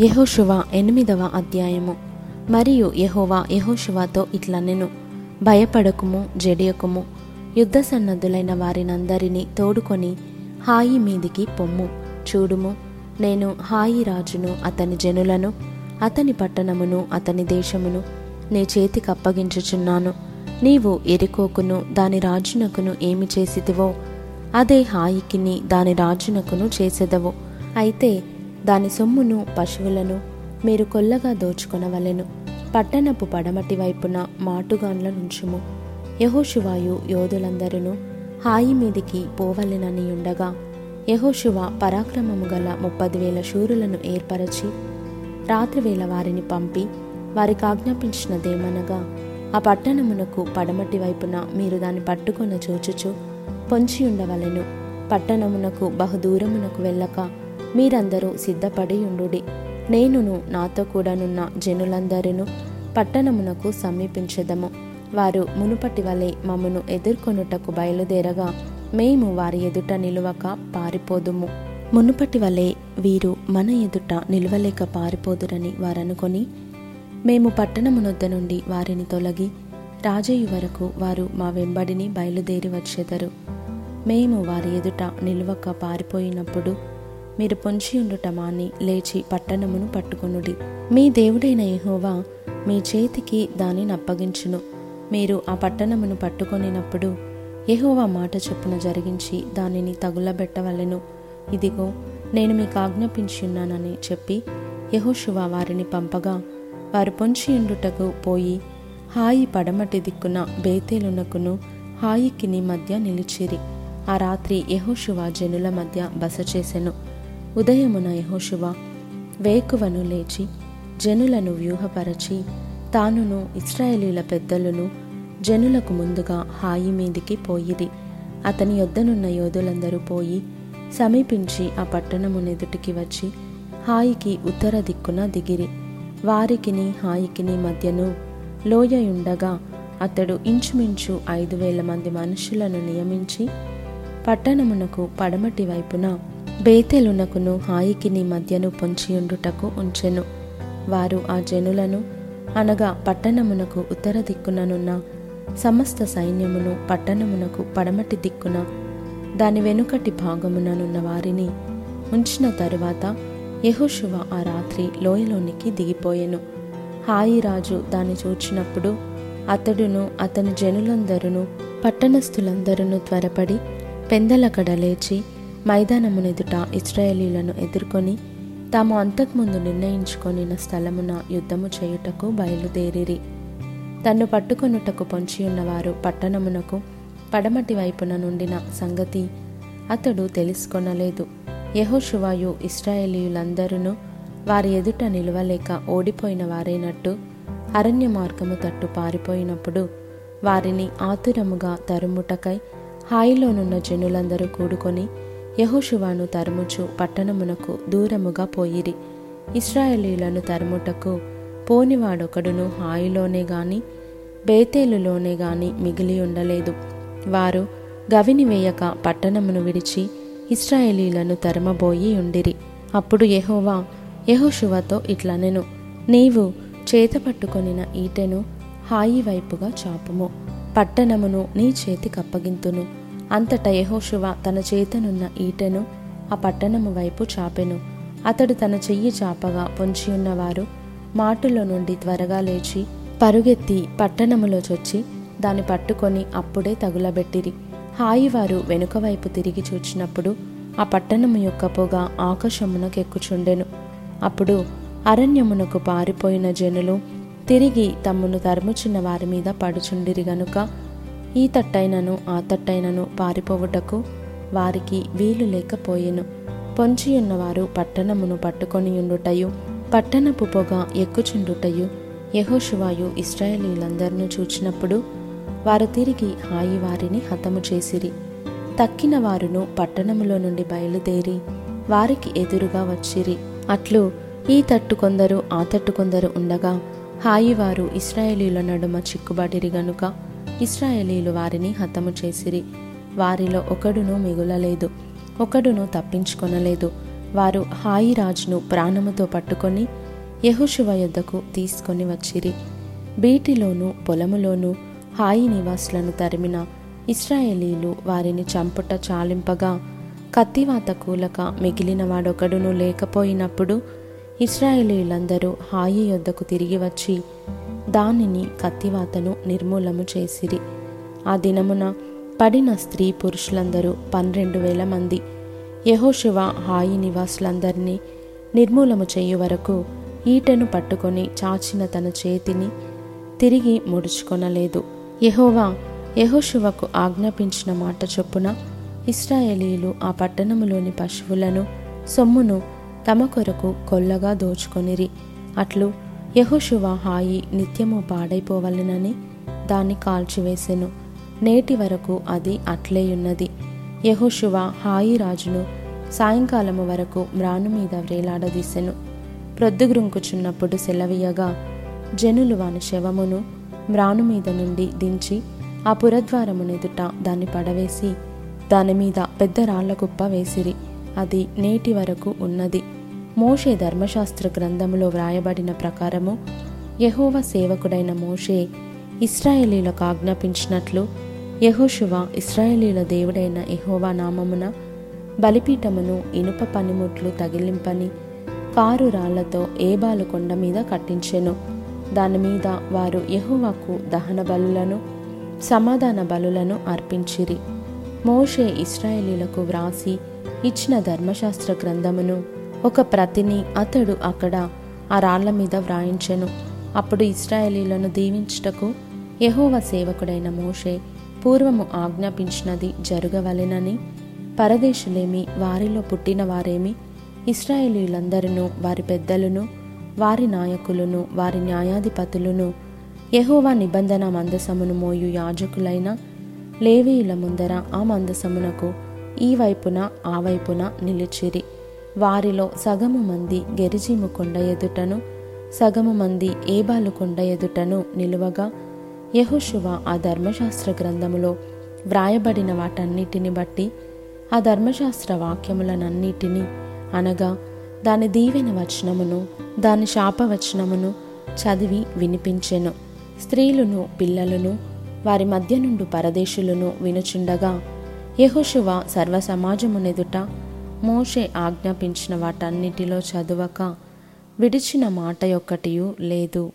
యహోశువ ఎనిమిదవ అధ్యాయము. మరియు యెహోవా ఇట్లా ఇట్లనెను భయపడకుము జడియకుము యుద్ధ సన్నద్ధులైన వారినందరినీ తోడుకొని హాయి మీదికి పొమ్ము. చూడుము నేను హాయి రాజును అతని జనులను అతని పట్టణమును అతని దేశమును నీ చేతికి అప్పగించుచున్నాను. నీవు ఎరుకోకును దాని రాజునకును ఏమి చేసిదివో అదే హాయికిని దాని రాజునకును చేసెదవు. అయితే దాని సొమ్మును పశువులను మీరు కొల్లగా దోచుకొనవలెను. పట్టణపు పడమటి వైపున మాటుగాన్ల నుంచుము. యహోషువాయు యోధులందరూ హాయి మీదికి పోవలెనని ఉండగా యహోషువ పరాక్రమము గల ముప్పది వేల శూరులను ఏర్పరచి రాత్రివేళ వారిని పంపి వారికి ఆజ్ఞాపించినదేమనగా ఆ పట్టణమునకు పడమటి వైపున మీరు దాన్ని పట్టుకొన చూచుచు పొంచి ఉండవలెను పట్టణమునకు బహుదూరమునకు వెళ్ళక మీరందరూ సిద్ధపడి ఉండుడి. నేనును నాతో కూడానున్న జనులందరిను పట్టణమునకు సమీపించదము. వారు మునుపటి వలె మమ్మను ఎదుర్కొనుటకు బయలుదేరగా మేము వారి ఎదుట నిలువక పారిపోదుము. మునుపటి వలె వీరు మన ఎదుట నిలువలేక పారిపోదురని వారనుకొని మేము పట్టణమునొద్ద నుండి వారిని తొలగి రాజయ్య వరకు వారు మా వెంబడిని బయలుదేరి వచ్చేదరు. మేము వారి ఎదుట నిలువక పారిపోయినప్పుడు మీరు పొంచి ఉండుట మాని లేచి పట్టణమును పట్టుకొనుడి. మీ దేవుడైన యహోవా మీ చేతికి దానిని అప్పగించును. మీరు ఆ పట్టణమును పట్టుకొనినప్పుడు యహోవా మాట చొప్పున జరిగించి దానిని తగులబెట్టవలెను. ఇదిగో నేను మీకు ఆజ్ఞాపించున్నానని చెప్పి యెహోషువ వారిని పంపగా వారు పొంచి ఉండుటకు పోయి హాయి పడమటి దిక్కున బేతేలునకును హాయికిని మధ్య నిలిచిరి. ఆ రాత్రి యెహోషువ జనుల మధ్య బస చేసెను ఉదయమున యహోశివ వేకువను లేచి జనులను వ్యూహపరచి తానును ఇస్రాయేలీల పెద్దలను జనులకు ముందుగా హాయి మీదికి పోయిరి అతని యొద్దనున్న యోధులందరూ పోయి సమీపించి ఆ పట్టణమునెదుటికి వచ్చి హాయికి ఉత్తర దిక్కున దిగిరి. వారికిని హాయికిని మధ్యను లోయయుండగా అతడు ఇంచుమించు ఐదు వేల మంది మనుషులను నియమించి పట్టణమునకు పడమటి వైపున బేతెలునకును హాయికిని మధ్యను పొంచియుండుటకు ఉంచెను. వారు ఆ జనులను అనగా పట్టణమునకు ఉత్తర దిక్కుననున్న సమస్త సైన్యమును పట్టణమునకు పడమటి దిక్కున దాని వెనుకటి భాగముననున్న వారిని ఉంచిన తరువాత యెహోషువ ఆ రాత్రి లోయలోనికి దిగిపోయెను. హాయి రాజు దాన్ని చూచినప్పుడు అతడును అతని జనులందరూ పట్టణస్థులందరూ త్వరపడి పెందలకడ లేచి మైదానమునెదుట ఇస్రాయేలీలను ఎదుర్కొని తాము అంతకుముందు నిర్ణయించుకొనిన స్థలమున యుద్ధము చేయుటకు బయలుదేరిరి. తన్ను పట్టుకొనుటకు పొంచియున్నవారు పట్టణమునకు పడమటి వైపున నుండిన సంగతి అతడు తెలుసుకొనలేదు. యహోషువాయు ఇస్రాయేలీయులందరూ వారి ఎదుట నిలవలేక ఓడిపోయిన వారైనట్టు అరణ్య మార్గము తట్టు పారిపోయినప్పుడు వారిని ఆతురముగా తరుముటకై హాయిలోనున్న జనులందరూ కూడుకొని యహోషువాను తరుముచు పట్టణమునకు దూరముగా పోయిరి. ఇస్రాయేలీలను తరుముటకు పోనివాడొకడును హాయిలోనే గాని బేతేలులోనే గాని మిగిలి ఉండలేదు. వారు గవిని వేయక పట్టణమును విడిచి ఇస్రాయేలీలను తరమబోయి ఉండిరి. అప్పుడు యహోవా యహోశువతో ఇట్లనెను నీవు చేతపట్టుకొనిన ఈటెను హాయి వైపుగా చాపుము. పట్టణమును నీ చేతికప్పగింతును అంతట యహోశివ తన చేతనున్న ఈటెను ఆ పట్టణము వైపు చాపెను. అతడు తన చెయ్యి చాపగా పొంచియున్నవారు మాటులో నుండి త్వరగా లేచి పరుగెత్తి పట్టణములో చొచ్చి దాన్ని పట్టుకొని అప్పుడే తగులబెట్టిరి. హాయివారు వెనుక వైపు తిరిగి చూచినప్పుడు ఆ పట్టణము యొక్క పొగ ఆకాశమునకెక్కుచుండెను. అప్పుడు అరణ్యమునకు పారిపోయిన జనులు తిరిగి తమ్మును తరుముచున్న వారి మీద పడుచుండిరి గనుక ఈ తట్టైనను ఆ తట్టైనను పారిపోవుటకు వారికి వీలు లేకపోయెను. పొంచియున్నవారు పట్టణమును పట్టుకొని ఉండుటయు పట్టణపు పొగ ఎక్కుచుండుటయు యహోషువాయు ఇస్రాయేలీలందరినూ చూచినప్పుడు వారు తిరిగి హాయి వారిని హతము చేసిరి. తక్కిన వారును పట్టణములో నుండి బయలుదేరి వారికి ఎదురుగా వచ్చిరి. అట్లు ఈ తట్టు కొందరు ఆ తట్టు కొందరు ఉండగా హాయివారు ఇస్రాయేలీల నడుమ చిక్కుబడిరి గనుక ఇస్రాయేలీలు వారిని హతము చేసిరి. వారిలో ఒకడును మిగులలేదు ఒకడును తప్పించుకొనలేదు. వారు హాయి రాజును ప్రాణముతో పట్టుకొని యహుశివ యొద్దకు తీసుకొని వచ్చిరి. బీటిలోనూ పొలములోనూ హాయి నివాసులను తరిమిన ఇస్రాయేలీలు వారిని చంపుట చాలింపగా కత్తివాత కూలక మిగిలిన వాడొకడును లేకపోయినప్పుడు ఇస్రాయేలీలందరూ హాయి యొద్దకు తిరిగి వచ్చి దానిని కత్తివాతను నిర్మూలము చేసిరి. ఆ దినమున పడిన స్త్రీ పురుషులందరూ పన్నెండు వేల మంది. యహోశివ హాయి నివాసులందరినీ నిర్మూలము చేయు వరకు ఈటెను పట్టుకొని చాచిన తన చేతిని తిరిగి ముడుచుకొనలేదు. యహోవా యహోశివకు ఆజ్ఞాపించిన మాట చొప్పున ఇస్రాయేలీలు ఆ పట్టణములోని పశువులను సొమ్మును తమ కొరకు కొల్లగా దోచుకొనిరి. అట్లు యహోశువ హాయి నిత్యము పాడైపోవలెనని దాన్ని కాల్చివేసెను. నేటి వరకు అది అట్లేయున్నది. యహోశువ హాయి రాజును సాయంకాలము వరకు మ్రాను మీద వ్రేలాడదీసెను ప్రొద్దుగురుంకుచున్నప్పుడు సెలవీయగా జనులు వాని శవమును మ్రాను మీద నుండి దించి ఆ పురద్వారమునెదుట దాన్ని పడవేసి దాని మీద పెద్ద రాళ్ళ కుప్ప వేసిరి. అది నేటి వరకు ఉన్నది. మోషే ధర్మశాస్త్ర గ్రంథములో వ్రాయబడిన ప్రకారము యహోవ సేవకుడైన మోషే ఇస్రాయేలీలకు ఆజ్ఞాపించినట్లు యహోశువ ఇస్రాయేలీల దేవుడైన యహోవా నామమున బలిపీఠమును ఇనుప పనిముట్లు తగిలింపని కారు రాళ్ళతో ఏబాలు కొండ మీద కట్టించెను. దాని మీద వారు యహోవాకు దహన బలులను సమాధాన బలులను అర్పించిరి. మోషే ఇస్రాయేలీలకు వ్రాసి ఇచ్చిన ధర్మశాస్త్ర గ్రంథమును ఒక ప్రతిని అతడు అక్కడ ఆ రాళ్ళ మీద వ్రాయించెను. అప్పుడు ఇస్రాయేలీలను దీవించుటకు యహోవ సేవకుడైన మోషే పూర్వము ఆజ్ఞాపించినది జరగవలెనని పరదేశులేమి వారిలో పుట్టిన వారేమి ఇస్రాయేలీలందరినూ వారి పెద్దలను వారి నాయకులను వారి న్యాయాధిపతులను యహోవా నిబంధన మందసమును మోయు యాజకులైన లేవీయుల ముందర ఆ మందసమునకు ఈ వైపున ఆ వైపున నిలిచిరి. వారిలో సగము మంది గెరిజీము కొండ ఎదుటను సగము మంది ఏబాలు కొండ ఎదుటను నిలువగా యహుశువ ఆ ధర్మశాస్త్ర గ్రంథములో వ్రాయబడిన వాటన్నిటిని బట్టి ఆ ధర్మశాస్త్ర వాక్యములనన్నిటినీ అనగా దాని దీవెన వచనమును దాని శాపవచనమును చదివి వినిపించెను. స్త్రీలను పిల్లలను వారి మధ్య నుండి పరదేశులను వినుచుండగా యహోశువ సర్వసమాజమునెదుట మోషే ఆజ్ఞాపించిన వాటన్నిటిలో చదువక విడిచిన మాట యొక్కటియు లేదు.